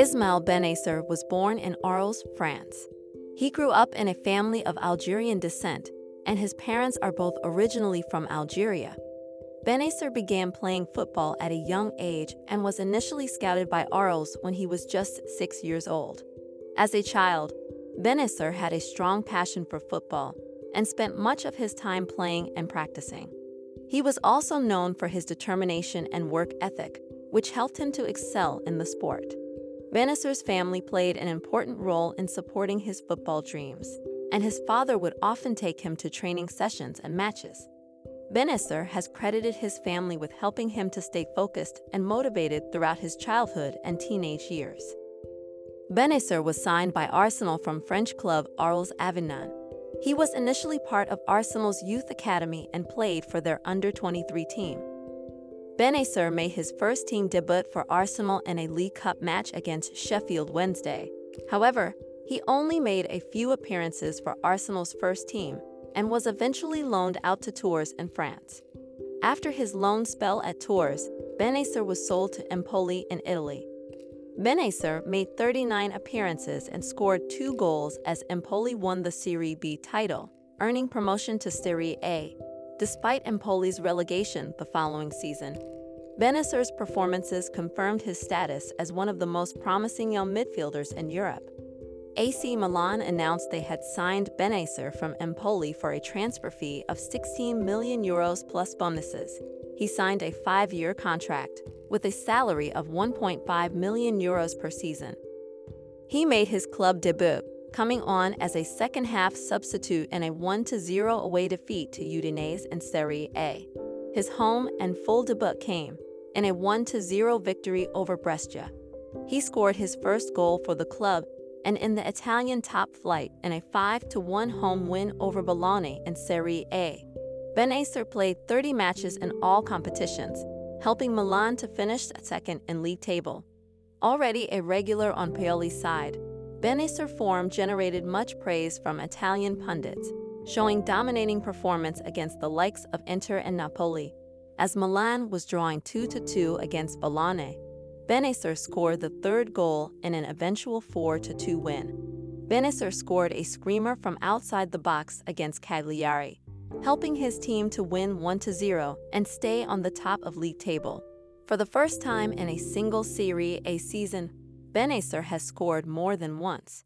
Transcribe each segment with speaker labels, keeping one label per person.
Speaker 1: Ismaël Bennacer was born in Arles, France. He grew up in a family of Algerian descent, and his parents are both originally from Algeria. Bennacer began playing football at a young age and was initially scouted by Arles when he was just six years old. As a child, Bennacer had a strong passion for football and spent much of his time playing and practicing. He was also known for his determination and work ethic, which helped him to excel in the sport. Bennacer's family played an important role in supporting his football dreams, and his father would often take him to training sessions and matches. Bennacer has credited his family with helping him to stay focused and motivated throughout his childhood and teenage years. Bennacer was signed by Arsenal from French club Arles Avignon. He was initially part of Arsenal's youth academy and played for their under 23 team. Bennacer made his first team debut for Arsenal in a League Cup match against Sheffield Wednesday. However, he only made a few appearances for Arsenal's first team and was eventually loaned out to Tours in France. After his loan spell at Tours, Bennacer was sold to Empoli in Italy. Bennacer made 39 appearances and scored two goals as Empoli won the Serie B title, earning promotion to Serie A, despite Empoli's relegation the following season. Bennacer's performances confirmed his status as one of the most promising young midfielders in Europe. AC Milan announced they had signed Bennacer from Empoli for a transfer fee of 16 million euros plus bonuses. He signed a five-year contract, with a salary of 1.5 million euros per season. He made his club debut, coming on as a second half substitute in a 1 0 away defeat to Udinese in Serie A. His home and full debut came in a 1 0 victory over Brescia. He scored his first goal for the club and in the Italian top flight in a 5 1 home win over Bologna in Serie A. Bennacer played 30 matches in all competitions, helping Milan to finish second in league table. Already a regular on Pioli's side, Bennacer's form generated much praise from Italian pundits, showing dominating performance against the likes of Inter and Napoli. As Milan was drawing 2-2 against Bologna, Bennacer scored the third goal in an eventual 4-2 win. Bennacer scored a screamer from outside the box against Cagliari, helping his team to win 1-0 and stay on the top of league table. For the first time in a single Serie A season, Bennacer has scored more than once.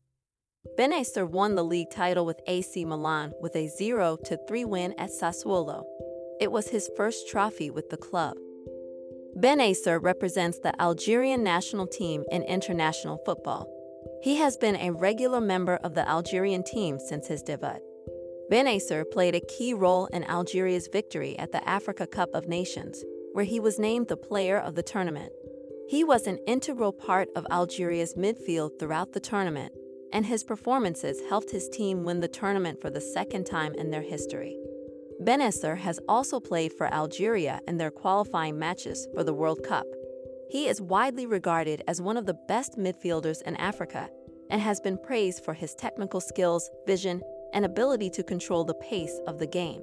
Speaker 1: Bennacer won the league title with AC Milan with a 0-3 win at Sassuolo. It was his first trophy with the club. Bennacer represents the Algerian national team in international football. He has been a regular member of the Algerian team since his debut. Bennacer played a key role in Algeria's victory at the Africa Cup of Nations, where he was named the player of the tournament. He was an integral part of Algeria's midfield throughout the tournament, and his performances helped his team win the tournament for the second time in their history. Bennacer has also played for Algeria in their qualifying matches for the World Cup. He is widely regarded as one of the best midfielders in Africa and has been praised for his technical skills, vision, and ability to control the pace of the game.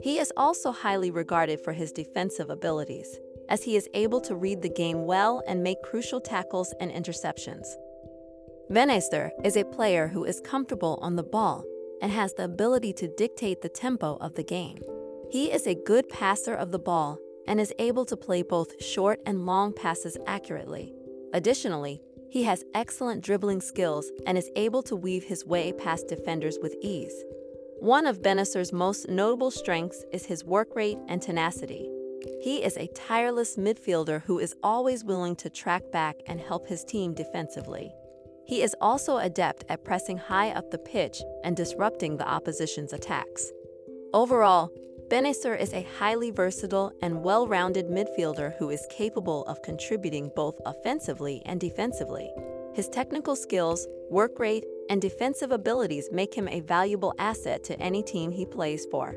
Speaker 1: He is also highly regarded for his defensive abilities, as he is able to read the game well and make crucial tackles and interceptions. Bennacer is a player who is comfortable on the ball and has the ability to dictate the tempo of the game. He is a good passer of the ball and is able to play both short and long passes accurately. Additionally, he has excellent dribbling skills and is able to weave his way past defenders with ease. One of Bennacer's most notable strengths is his work rate and tenacity. He is a tireless midfielder who is always willing to track back and help his team defensively. He is also adept at pressing high up the pitch and disrupting the opposition's attacks. Overall, Bennacer is a highly versatile and well-rounded midfielder who is capable of contributing both offensively and defensively. His technical skills, work rate, and defensive abilities make him a valuable asset to any team he plays for.